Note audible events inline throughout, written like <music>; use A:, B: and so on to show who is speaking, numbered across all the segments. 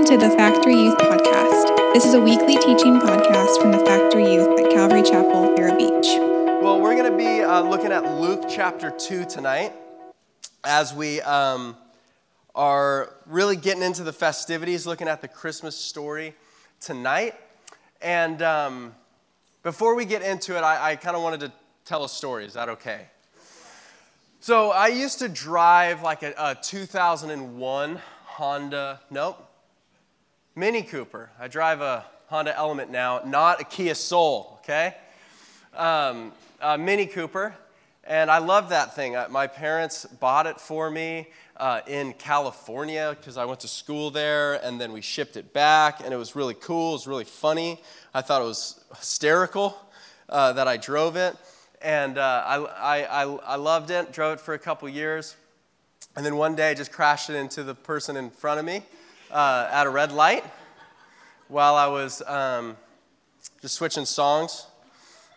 A: Welcome to the Factory Youth Podcast. This is a weekly teaching podcast from the Factory Youth at Calvary Chapel, Vero Beach.
B: Well, we're going to be uh, looking at Luke chapter 2 tonight as we um, are really getting into the festivities, looking at the Christmas story tonight. And um, before we get into it, I, I kind of wanted to tell a story. Is that okay? So I used to drive like a, a 2001 Honda, nope, Mini Cooper. I drive a Honda Element now, not a Kia Soul, okay? Um, Mini Cooper, and I love that thing. My parents bought it for me uh, in California because I went to school there, and then we shipped it back, and it was really cool. It was really funny. I thought it was hysterical uh, that I drove it, and uh, I, I, I loved it. Drove it for a couple years, and then one day I just crashed it into the person in front of me uh, at a red light while I was um, just switching songs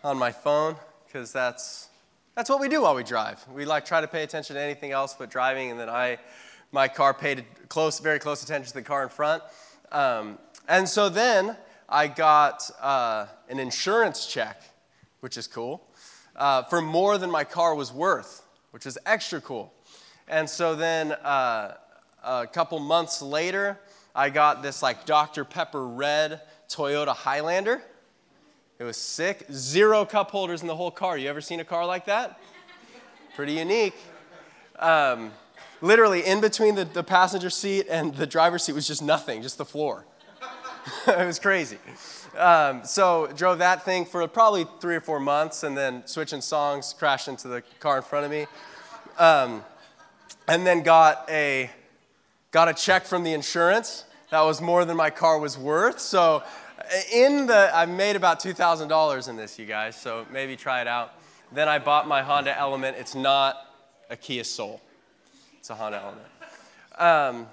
B: on my phone because that's that's what we do while we drive. We like try to pay attention to anything else but driving, and then I, my car paid close, very close attention to the car in front. Um, and so then I got uh, an insurance check, which is cool, uh, for more than my car was worth, which is extra cool. And so then uh, a couple months later, I got this like Dr. Pepper red Toyota Highlander it was sick. Zero cup holders in the whole car. You ever seen a car like that? Pretty unique. Um, literally, in between the, the passenger seat and the driver's seat was just nothing, just the floor. <laughs> it was crazy. Um, so drove that thing for probably three or four months, and then switching songs, crashed into the car in front of me, um, and then got a got a check from the insurance that was more than my car was worth. So in the, I made about $2,000 in this, you guys, so maybe try it out. Then I bought my Honda Element. It's not a Kia Soul, it's a Honda Element. Um,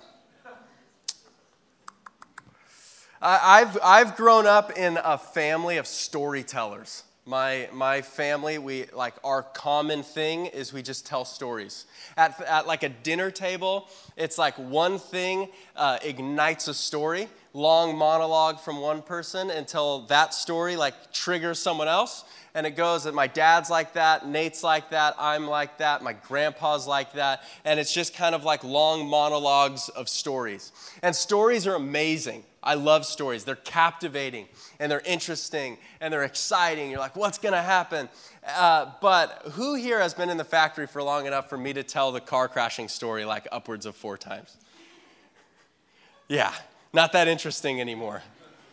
B: I've, I've grown up in a family of storytellers. My, my family, we like our common thing is we just tell stories. At, at like a dinner table, it's like one thing uh, ignites a story long monologue from one person until that story like triggers someone else. And it goes that my dad's like that, Nate's like that, I'm like that, my grandpa's like that. And it's just kind of like long monologues of stories. And stories are amazing. I love stories. They're captivating and they're interesting and they're exciting. You're like, what's going to happen? Uh, but who here has been in the factory for long enough for me to tell the car crashing story like upwards of four times? Yeah, not that interesting anymore.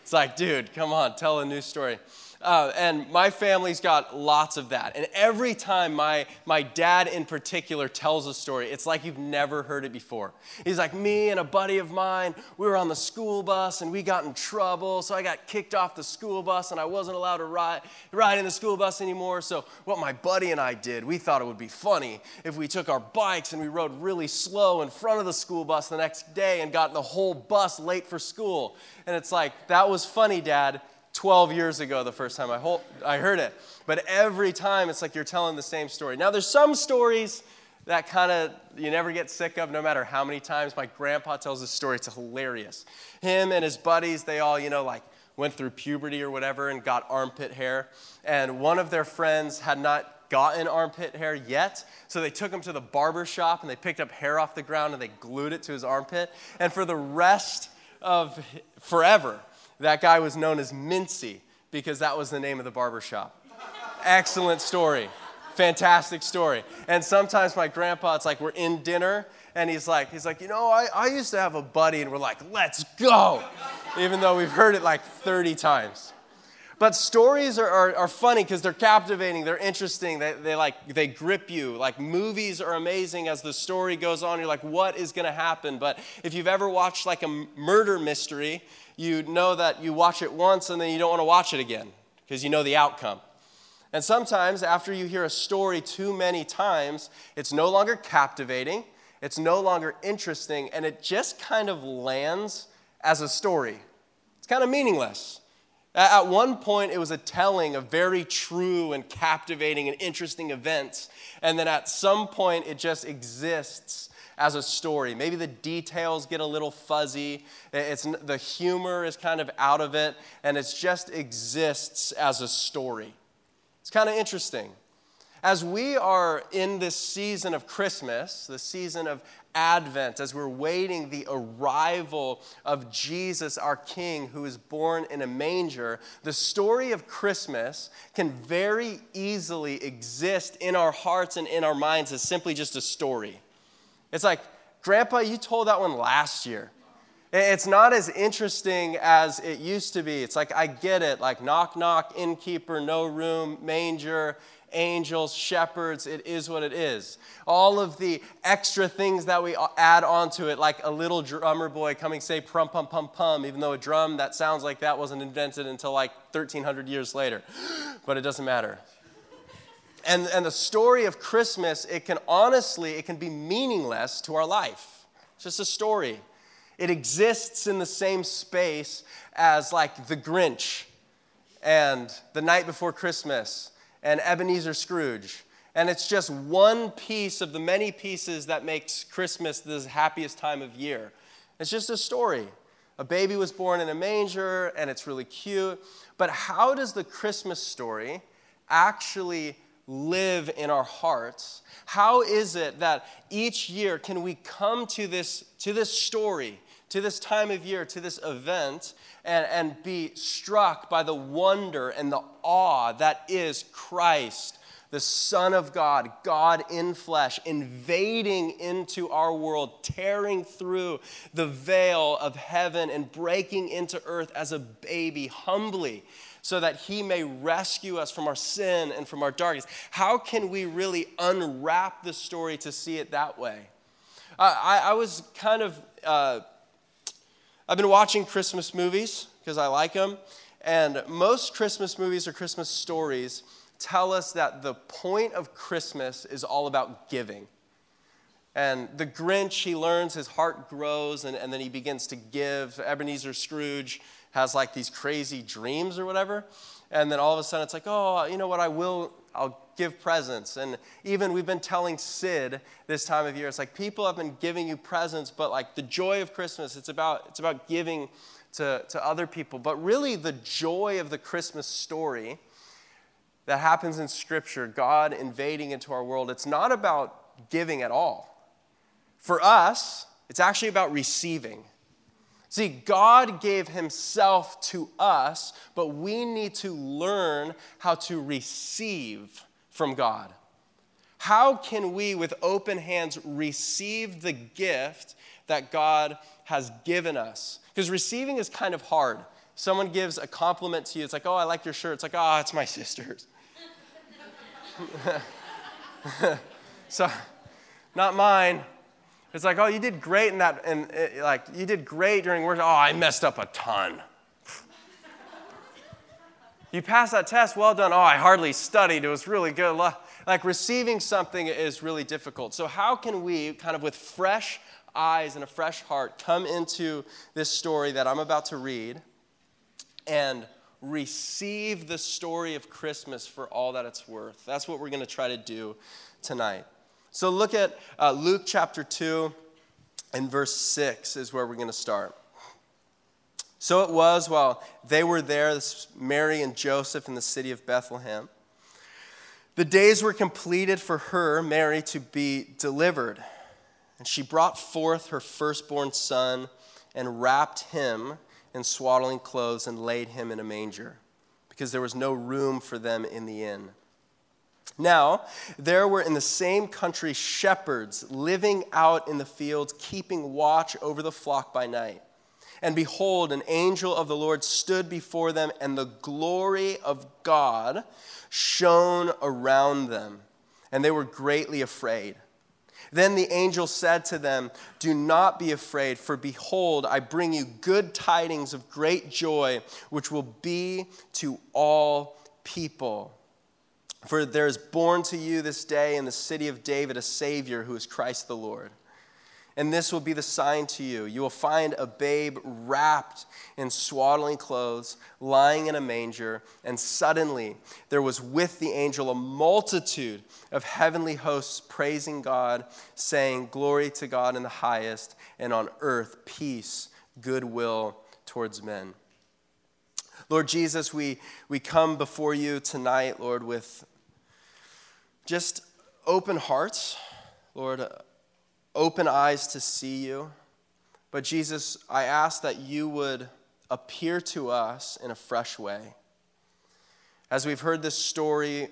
B: It's like, dude, come on, tell a new story. Uh, and my family's got lots of that. And every time my, my dad in particular tells a story, it's like you've never heard it before. He's like, Me and a buddy of mine, we were on the school bus and we got in trouble. So I got kicked off the school bus and I wasn't allowed to ride, ride in the school bus anymore. So what my buddy and I did, we thought it would be funny if we took our bikes and we rode really slow in front of the school bus the next day and got the whole bus late for school. And it's like, That was funny, Dad 12 years ago the first time I, I heard it. But every time it's like you're telling the same story. Now, there's some stories that kind of you never get sick of no matter how many times. My grandpa tells this story, it's hilarious. Him and his buddies, they all, you know, like went through puberty or whatever and got armpit hair. And one of their friends had not gotten armpit hair yet. So they took him to the barber shop and they picked up hair off the ground and they glued it to his armpit. And for the rest of forever, that guy was known as Mincy because that was the name of the barber shop. Excellent story. Fantastic story. And sometimes my grandpa, it's like we're in dinner and he's like, he's like, you know, I, I used to have a buddy and we're like, let's go. Even though we've heard it like 30 times. But stories are, are, are funny because they're captivating, they're interesting, they, they like they grip you. Like movies are amazing as the story goes on. You're like, what is gonna happen? But if you've ever watched like a murder mystery, you know that you watch it once and then you don't want to watch it again because you know the outcome. And sometimes, after you hear a story too many times, it's no longer captivating, it's no longer interesting, and it just kind of lands as a story. It's kind of meaningless. At one point, it was a telling of very true and captivating and interesting events. And then at some point, it just exists as a story. Maybe the details get a little fuzzy. It's, the humor is kind of out of it, and it just exists as a story. It's kind of interesting. As we are in this season of Christmas, the season of Advent, as we're waiting the arrival of Jesus, our King, who is born in a manger, the story of Christmas can very easily exist in our hearts and in our minds as simply just a story. It's like, Grandpa, you told that one last year. It's not as interesting as it used to be. It's like, I get it, like knock, knock, innkeeper, no room, manger angels, shepherds, it is what it is. All of the extra things that we add onto it, like a little drummer boy coming say prum pum pum pum, even though a drum that sounds like that wasn't invented until like 1300 years later. <gasps> But it doesn't matter. And, and the story of Christmas, it can honestly, it can be meaningless to our life. It's just a story. It exists in the same space as like the Grinch and the night before Christmas and Ebenezer Scrooge. And it's just one piece of the many pieces that makes Christmas the happiest time of year. It's just a story. A baby was born in a manger, and it's really cute. But how does the Christmas story actually live in our hearts? How is it that each year can we come to this, to this story, to this time of year, to this event, and, and be struck by the wonder and the awe that is Christ, the Son of God, God in flesh, invading into our world, tearing through the veil of heaven and breaking into earth as a baby humbly so that he may rescue us from our sin and from our darkness. How can we really unwrap the story to see it that way? I, I, was kind of uh, I've been watching Christmas movies because I like them. And most Christmas movies or Christmas stories tell us that the point of Christmas is all about giving. And the Grinch, he learns, his heart grows, and, and then he begins to give. Ebenezer Scrooge has like these crazy dreams or whatever. And then all of a sudden it's like, oh, you know what, I will, I'll give presents. And even we've been telling Sid this time of year, it's like people have been giving you presents, but like the joy of Christmas, it's about, it's about giving to, to other people. But really, the joy of the Christmas story that happens in Scripture, God invading into our world, it's not about giving at all. For us, it's actually about receiving. See, God gave Himself to us, but we need to learn how to receive from God. How can we, with open hands, receive the gift that God has given us? Because receiving is kind of hard. Someone gives a compliment to you, it's like, oh, I like your shirt. It's like, oh, it's my sister's. <laughs> so, not mine. It's like, oh, you did great in that, and it, like, you did great during work. Oh, I messed up a ton. You passed that test, well done. Oh, I hardly studied. It was really good. Like receiving something is really difficult. So, how can we, kind of with fresh eyes and a fresh heart, come into this story that I'm about to read and receive the story of Christmas for all that it's worth? That's what we're going to try to do tonight. So, look at uh, Luke chapter 2 and verse 6 is where we're going to start. So it was while they were there, Mary and Joseph in the city of Bethlehem. The days were completed for her, Mary, to be delivered. And she brought forth her firstborn son and wrapped him in swaddling clothes and laid him in a manger, because there was no room for them in the inn. Now, there were in the same country shepherds living out in the fields, keeping watch over the flock by night. And behold, an angel of the Lord stood before them, and the glory of God shone around them, and they were greatly afraid. Then the angel said to them, Do not be afraid, for behold, I bring you good tidings of great joy, which will be to all people. For there is born to you this day in the city of David a Savior who is Christ the Lord. and this will be the sign to you. You will find a babe wrapped in swaddling clothes, lying in a manger. And suddenly there was with the angel a multitude of heavenly hosts praising God, saying, Glory to God in the highest, and on earth peace, goodwill towards men. Lord Jesus, we, we come before you tonight, Lord, with just open hearts, Lord open eyes to see you. But Jesus, I ask that you would appear to us in a fresh way. As we've heard this story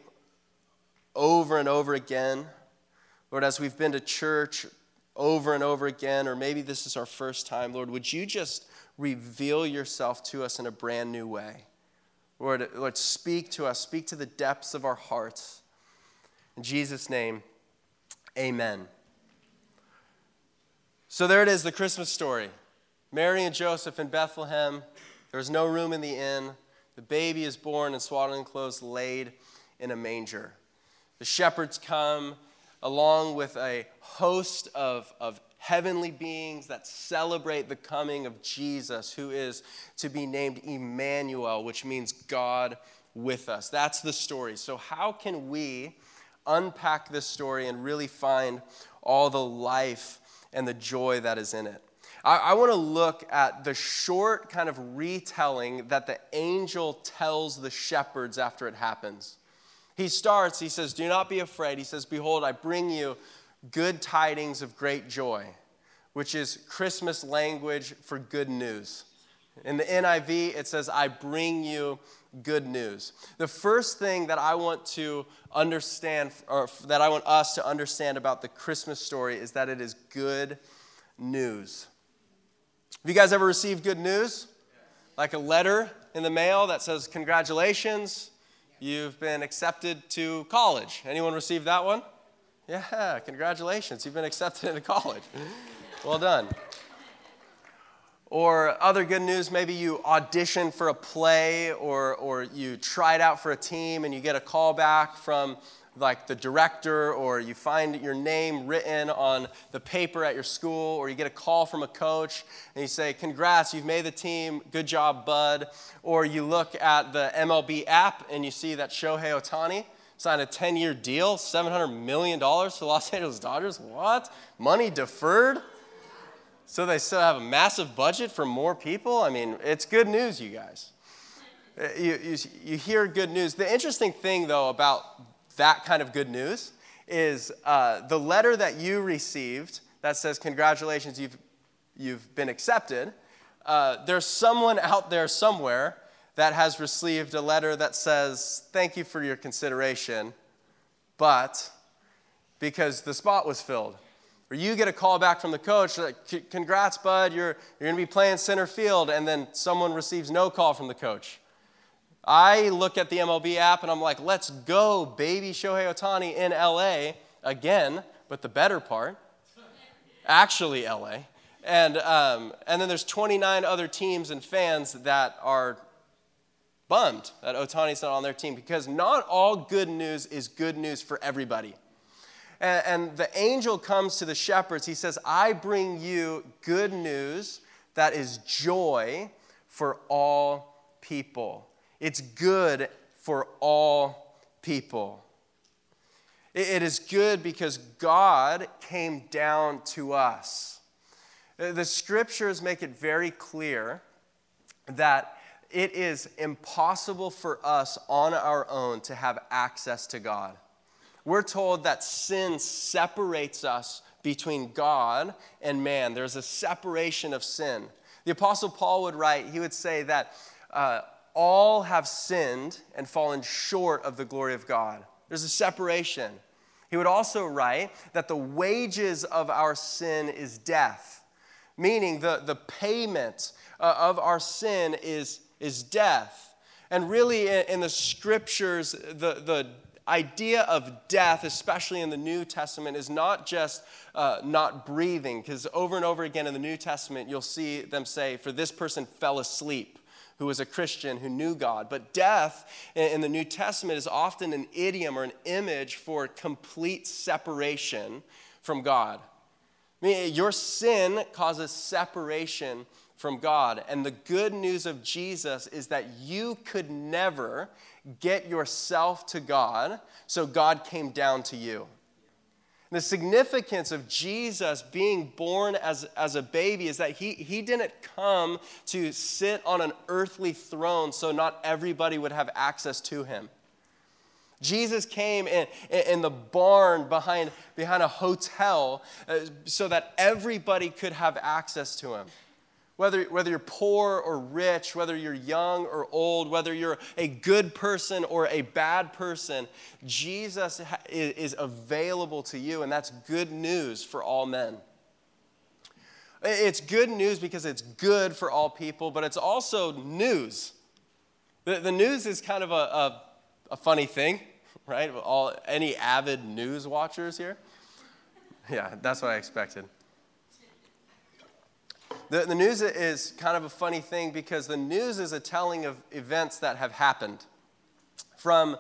B: over and over again, Lord, as we've been to church over and over again, or maybe this is our first time, Lord, would you just reveal yourself to us in a brand new way? Lord, Lord, speak to us, speak to the depths of our hearts. In Jesus' name, amen. So there it is, the Christmas story. Mary and Joseph in Bethlehem. There was no room in the inn. The baby is born in swaddling clothes, laid in a manger. The shepherds come along with a host of, of heavenly beings that celebrate the coming of Jesus, who is to be named Emmanuel, which means God with us. That's the story. So, how can we unpack this story and really find all the life and the joy that is in it. I, I want to look at the short kind of retelling that the angel tells the shepherds after it happens. He starts, he says, Do not be afraid. He says, Behold, I bring you good tidings of great joy, which is Christmas language for good news. In the NIV, it says, I bring you good news. The first thing that I want to understand, or that I want us to understand about the Christmas story, is that it is good news. Have you guys ever received good news? Like a letter in the mail that says, Congratulations, you've been accepted to college. Anyone received that one? Yeah, congratulations, you've been accepted into college. Well done. Or other good news, maybe you audition for a play or, or you try it out for a team and you get a call back from like the director or you find your name written on the paper at your school or you get a call from a coach and you say congrats you've made the team. Good job bud. Or you look at the mlb app and you see that shohei ohtani signed a 10-year deal $700 million to los angeles dodgers. What? Money deferred so they still have a massive budget for more people? I mean, it's good news, you guys. Uh, you, you, you hear good news. The interesting thing, though, about that kind of good news is uh, the letter that you received that says, Congratulations, you've, you've been accepted. Uh, there's someone out there somewhere that has received a letter that says, Thank you for your consideration, but because the spot was filled. Or you get a call back from the coach, like, congrats, bud, you're, you're going to be playing center field, and then someone receives no call from the coach. I look at the MLB app and I'm like, let's go, baby Shohei Ohtani in LA again, but the better part, actually LA. And, um, and then there's 29 other teams and fans that are bummed that Ohtani's not on their team because not all good news is good news for everybody. And, and the angel comes to the shepherds. He says, I bring you good news that is joy for all people. It's good for all people. It is good because God came down to us. Uh, the scriptures make it very clear that it is impossible for us on our own to have access to God we're told that sin separates us between God and man. There's a separation of sin. The Apostle Paul would write, he would say that uh, all have sinned and fallen short of the glory of God. There's a separation. He would also write that the wages of our sin is death, meaning the, the payment uh, of our sin is, is death. And really, in, in the scriptures, the, the idea of death, especially in the New Testament, is not just uh, not breathing, because over and over again in the New Testament, you'll see them say, For this person fell asleep, who was a Christian who knew God. But death in the New Testament is often an idiom or an image for complete separation from God. I mean, your sin causes separation from God. And the good news of Jesus is that you could never get yourself to God, so God came down to you. The significance of Jesus being born as, as a baby is that he, he didn't come to sit on an earthly throne so not everybody would have access to him. Jesus came in, in the barn behind, behind a hotel uh, so that everybody could have access to him. Whether, whether you're poor or rich, whether you're young or old, whether you're a good person or a bad person, Jesus is available to you, and that's good news for all men. It's good news because it's good for all people, but it's also news. The, the news is kind of a, a, a funny thing, <laughs> right? All, any avid news watchers here? <laughs> Yeah, that's what I expected. The, the news is kind of a funny thing because the news is a telling of events that have happened. From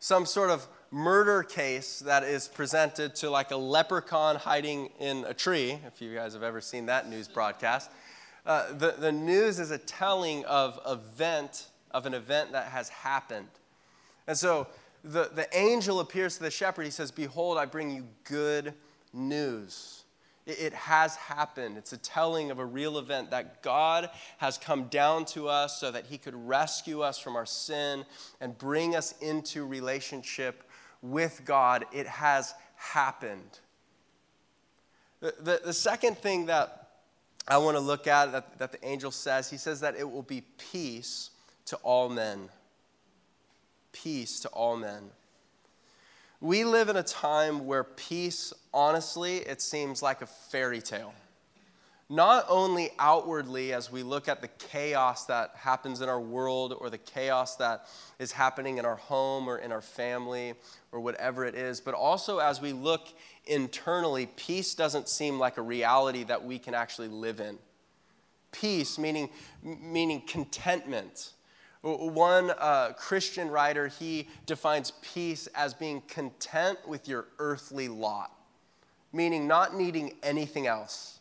B: some sort of murder case that is presented to like a leprechaun hiding in a tree, if you guys have ever seen that news broadcast. Uh, the, the news is a telling of event of an event that has happened. And so the, the angel appears to the shepherd. He says, Behold, I bring you good news. It has happened. It's a telling of a real event that God has come down to us so that He could rescue us from our sin and bring us into relationship with God. It has happened. The, the, the second thing that I want to look at that, that the angel says, he says that it will be peace to all men. Peace to all men. We live in a time where peace, honestly, it seems like a fairy tale. Not only outwardly, as we look at the chaos that happens in our world or the chaos that is happening in our home or in our family or whatever it is, but also as we look internally, peace doesn't seem like a reality that we can actually live in. Peace, meaning, meaning contentment one uh, Christian writer, he defines peace as being content with your earthly lot, meaning not needing anything else.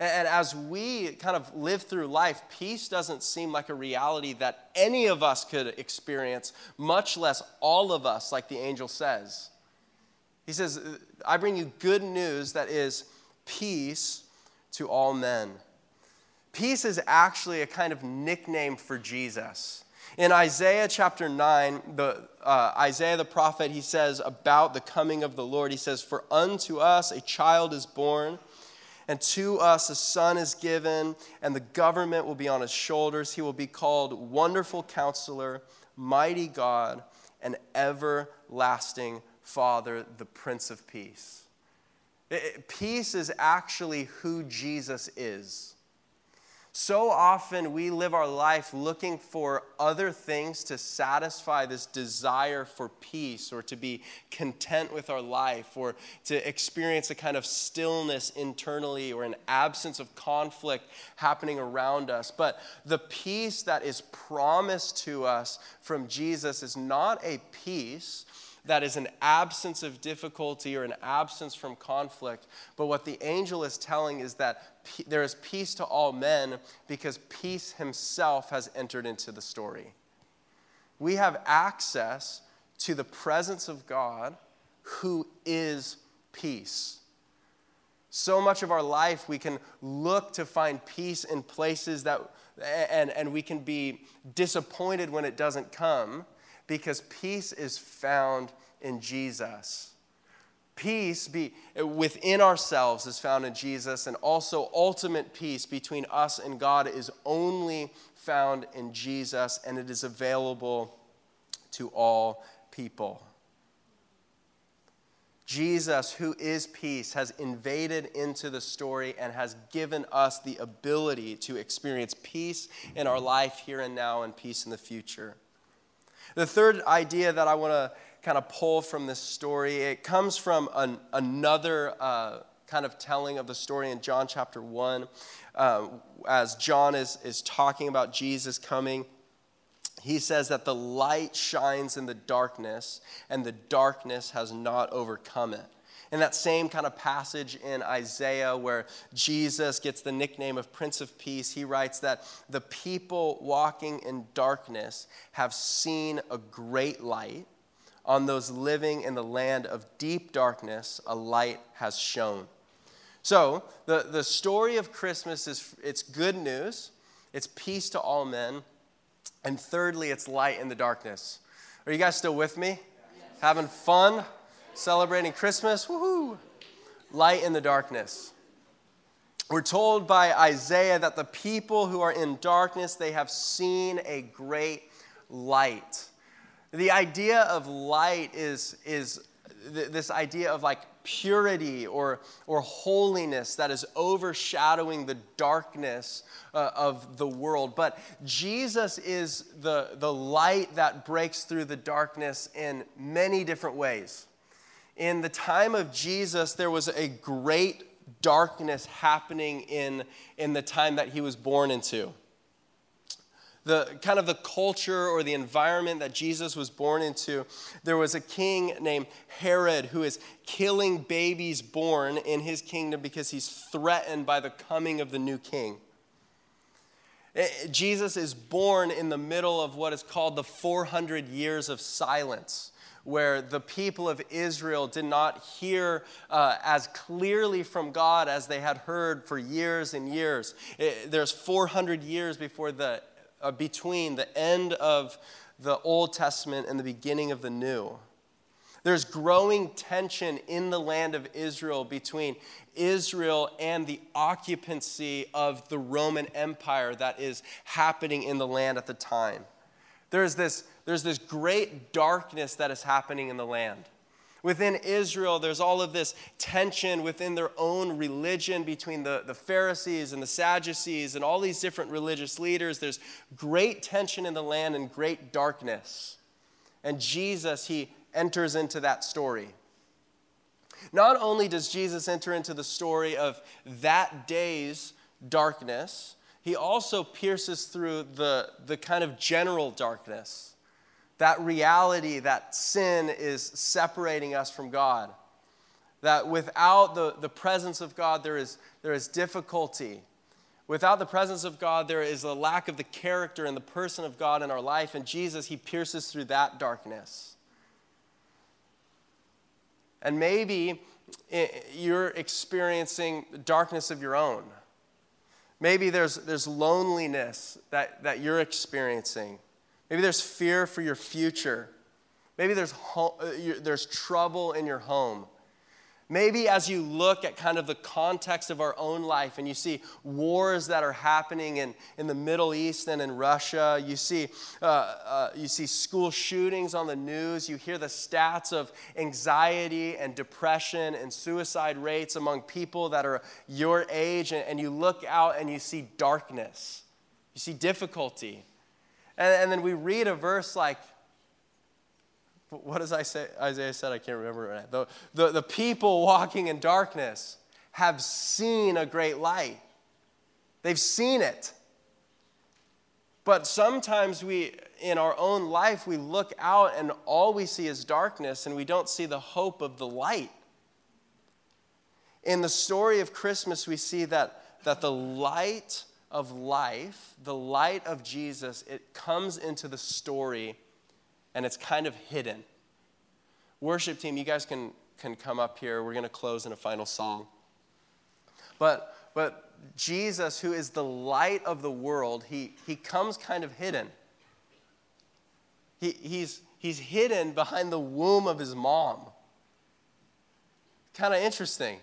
B: And as we kind of live through life, peace doesn't seem like a reality that any of us could experience, much less all of us, like the angel says. He says, I bring you good news that is peace to all men. Peace is actually a kind of nickname for Jesus. In Isaiah chapter 9, the, uh, Isaiah the prophet, he says about the coming of the Lord, he says, For unto us a child is born, and to us a son is given, and the government will be on his shoulders. He will be called Wonderful Counselor, Mighty God, and Everlasting Father, the Prince of Peace. It, peace is actually who Jesus is. So often we live our life looking for other things to satisfy this desire for peace or to be content with our life or to experience a kind of stillness internally or an absence of conflict happening around us. But the peace that is promised to us from Jesus is not a peace that is an absence of difficulty or an absence from conflict. But what the angel is telling is that there is peace to all men because peace himself has entered into the story. We have access to the presence of God who is peace. So much of our life, we can look to find peace in places that, and, and we can be disappointed when it doesn't come because peace is found in Jesus. Peace be, uh, within ourselves is found in Jesus, and also ultimate peace between us and God is only found in Jesus, and it is available to all people. Jesus, who is peace, has invaded into the story and has given us the ability to experience peace in our life here and now and peace in the future. The third idea that I want to kind of pull from this story, it comes from an, another uh, kind of telling of the story in John chapter 1. Uh, as John is, is talking about Jesus coming, he says that the light shines in the darkness, and the darkness has not overcome it. In that same kind of passage in Isaiah where Jesus gets the nickname of Prince of Peace, he writes that the people walking in darkness have seen a great light. On those living in the land of deep darkness, a light has shone. So, the, the story of Christmas is it's good news, it's peace to all men, and thirdly, it's light in the darkness. Are you guys still with me? Yes. Having fun? Celebrating Christmas? Woohoo! Light in the darkness. We're told by Isaiah that the people who are in darkness, they have seen a great light. The idea of light is, is th- this idea of like purity or, or holiness that is overshadowing the darkness uh, of the world. But Jesus is the, the light that breaks through the darkness in many different ways. In the time of Jesus, there was a great darkness happening in, in the time that he was born into the kind of the culture or the environment that Jesus was born into, there was a king named Herod who is killing babies born in his kingdom because he's threatened by the coming of the new king. Eh, Jesus is born in the middle of what is called the 400 years of silence where the people of Israel did not hear uh, as clearly from God as they had heard for years and years. It, eh, there's 400 years before the uh, between the end of the Old Testament and the beginning of the New. There's growing tension in the land of Israel between Israel and the occupancy of the Roman Empire that is happening in the land at the time. There's this, there's this great darkness that is happening in the land. Within Israel, there's all of this tension within their own religion between the, the Pharisees and the Sadducees and all these different religious leaders. There's great tension in the land and great darkness. And Jesus, he enters into that story. Not only does Jesus enter into the story of that day's darkness, he also pierces through the, the kind of general darkness that reality that sin is separating us from God. That without the, the presence of God, there is, there is difficulty. Without the presence of God, there is a lack of the character and the person of God in our life. And Jesus, He pierces through that darkness. And maybe eh, you're experiencing darkness of your own. Maybe there's, there's loneliness that, that you're experiencing. Maybe there's fear for your future. Maybe there's, uh, there's trouble in your home. Maybe as you look at kind of the context of our own life and you see wars that are happening in, in the Middle East and in Russia, you see, uh, uh, you see school shootings on the news, you hear the stats of anxiety and depression and suicide rates among people that are your age, and, and you look out and you see darkness, you see difficulty. And, and then we read a verse like, what does? Isaiah said? I can't remember the, the, the people walking in darkness have seen a great light. They've seen it. But sometimes we, in our own life, we look out and all we see is darkness and we don't see the hope of the light. In the story of Christmas, we see that, that the light of life, the light of Jesus, it comes into the story and it's kind of hidden. Worship team, you guys can, can come up here. We're going to close in a final song. But, but Jesus, who is the light of the world, he, he comes kind of hidden. He, he's, he's hidden behind the womb of his mom. Kind of interesting.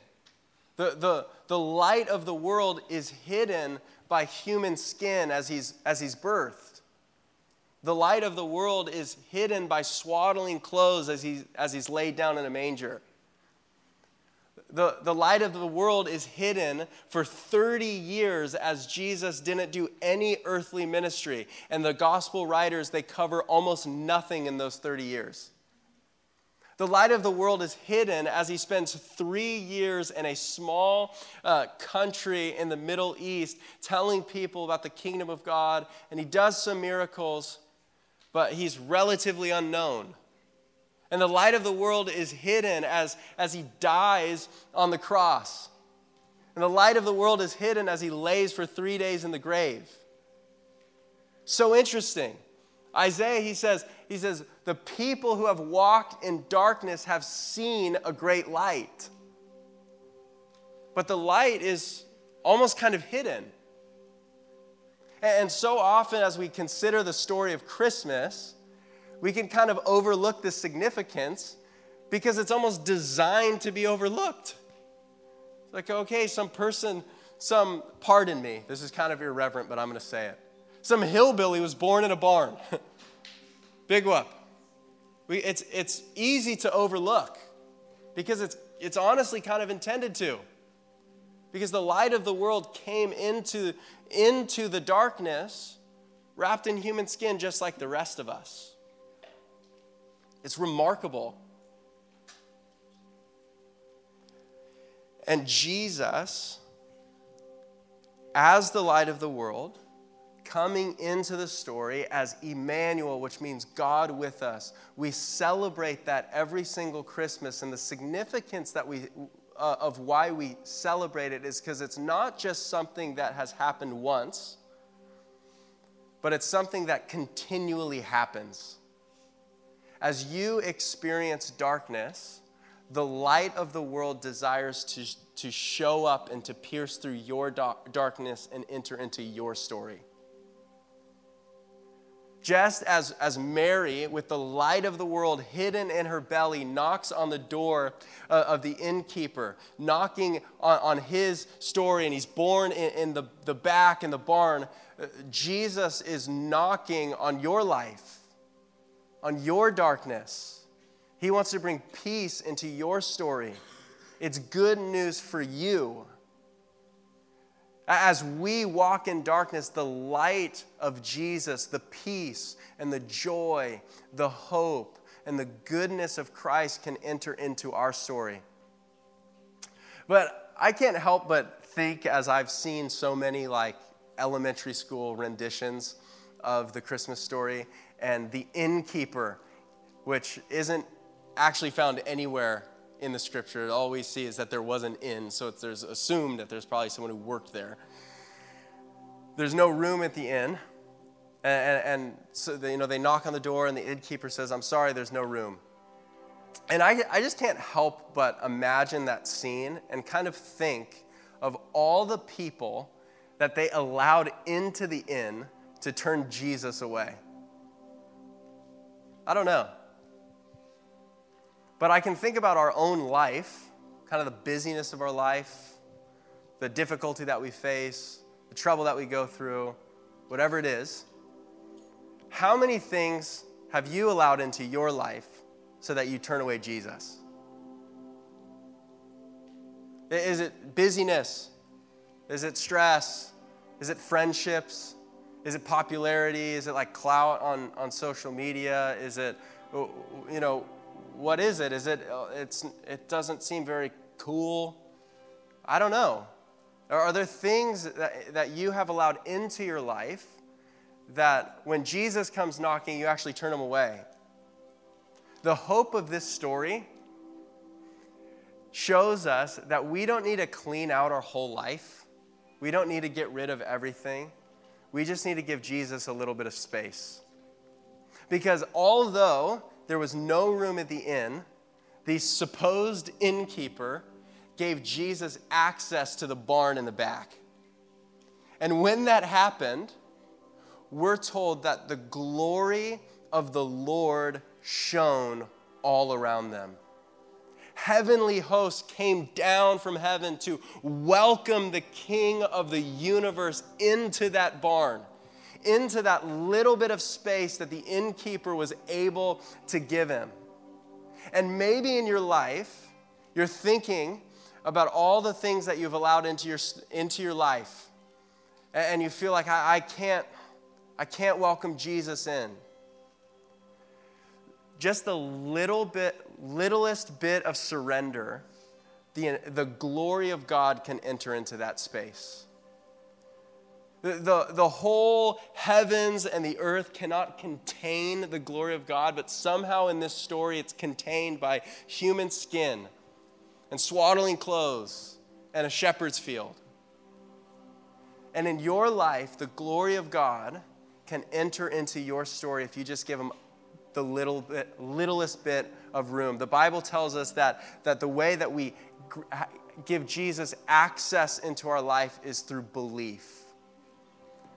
B: The, the, the light of the world is hidden by human skin as he's, as he's birthed. The light of the world is hidden by swaddling clothes as, he, as he's laid down in a manger. The, the light of the world is hidden for 30 years as Jesus didn't do any earthly ministry. And the gospel writers, they cover almost nothing in those 30 years. The light of the world is hidden as he spends three years in a small uh, country in the Middle East telling people about the kingdom of God. And he does some miracles, but he's relatively unknown. And the light of the world is hidden as, as he dies on the cross. And the light of the world is hidden as he lays for three days in the grave. So interesting. Isaiah, he says, he says, the people who have walked in darkness have seen a great light. But the light is almost kind of hidden. And so often, as we consider the story of Christmas, we can kind of overlook the significance because it's almost designed to be overlooked. It's like, okay, some person, some, pardon me, this is kind of irreverent, but I'm going to say it. Some hillbilly was born in a barn. <laughs> Big whoop. We, it's, it's easy to overlook because it's, it's honestly kind of intended to. Because the light of the world came into, into the darkness, wrapped in human skin, just like the rest of us. It's remarkable. And Jesus, as the light of the world, coming into the story as Emmanuel, which means God with us. We celebrate that every single Christmas, and the significance that we, uh, of why we celebrate it is because it's not just something that has happened once, but it's something that continually happens. As you experience darkness, the light of the world desires to, to show up and to pierce through your darkness and enter into your story just as, as Mary, with the light of the world hidden in her belly, knocks on the door uh, of the innkeeper, knocking on, on, his story, and he's born in, in the, the back in the barn, uh, Jesus is knocking on your life, on your darkness. He wants to bring peace into your story. It's good news for you. As we walk in darkness, the light of Jesus, the peace and the joy, the hope and the goodness of Christ can enter into our story. But I can't help but think, as I've seen so many like elementary school renditions of the Christmas story, and the innkeeper, which isn't actually found anywhere in the scripture. All we see is that there was an inn, so it's there's assumed that there's probably someone who worked there. There's no room at the inn, and, and so they, you know they knock on the door, and the innkeeper says, "I'm sorry, there's no room." And I, I just can't help but imagine that scene and kind of think of all the people that they allowed into the inn to turn Jesus away. I don't know. But I can think about our own life, kind of the busyness of our life, the difficulty that we face, the trouble that we go through, whatever it is. How many things have you allowed into your life so that you turn away Jesus? Is it busyness? Is it stress? Is it friendships? Is it popularity? Is it like clout on, on social media? Is it, you know, what is it? Is it, uh, it's, it doesn't seem very cool? I don't know. Are there things that, that you have allowed into your life that when Jesus comes knocking, you actually turn him away? The hope of this story shows us that we don't need to clean out our whole life. We don't need to get rid of everything. We just need to give Jesus a little bit of space. Because although there was no room at the inn, the supposed innkeeper gave Jesus access to the barn in the back. And when that happened, we're told that the glory of the Lord shone all around them. Heavenly hosts came down from heaven to welcome the King of the universe into that barn into that little bit of space that the innkeeper was able to give him. And maybe in your life, you're thinking about all the things that you've allowed into your, into your life, and you feel like, I, I can't, I can't welcome Jesus in. Just the little bit, littlest bit of surrender, the, the glory of God can enter into that space. The, the, the whole heavens and the earth cannot contain the glory of God, but somehow in this story it's contained by human skin and swaddling clothes and a shepherd's field. And in your life, the glory of God can enter into your story if you just give him the little bit, littlest bit of room. The Bible tells us that, that the way that we give Jesus access into our life is through belief.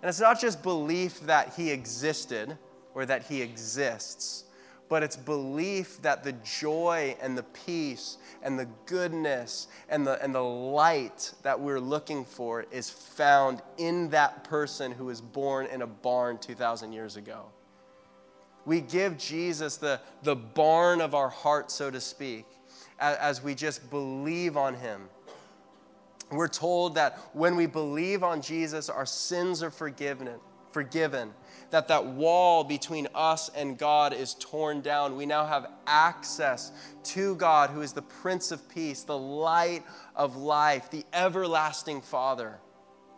B: And it's not just belief that he existed or that he exists, but it's belief that the joy and the peace and the goodness and the, and the light that we're looking for is found in that person who was born in a barn 2,000 years ago. We give Jesus the, the barn of our heart, so to speak, as, as we just believe on him we're told that when we believe on Jesus, our sins are forgiven, forgiven. That that wall between us and God is torn down. We now have access to God, who is the Prince of Peace, the light of life, the everlasting Father.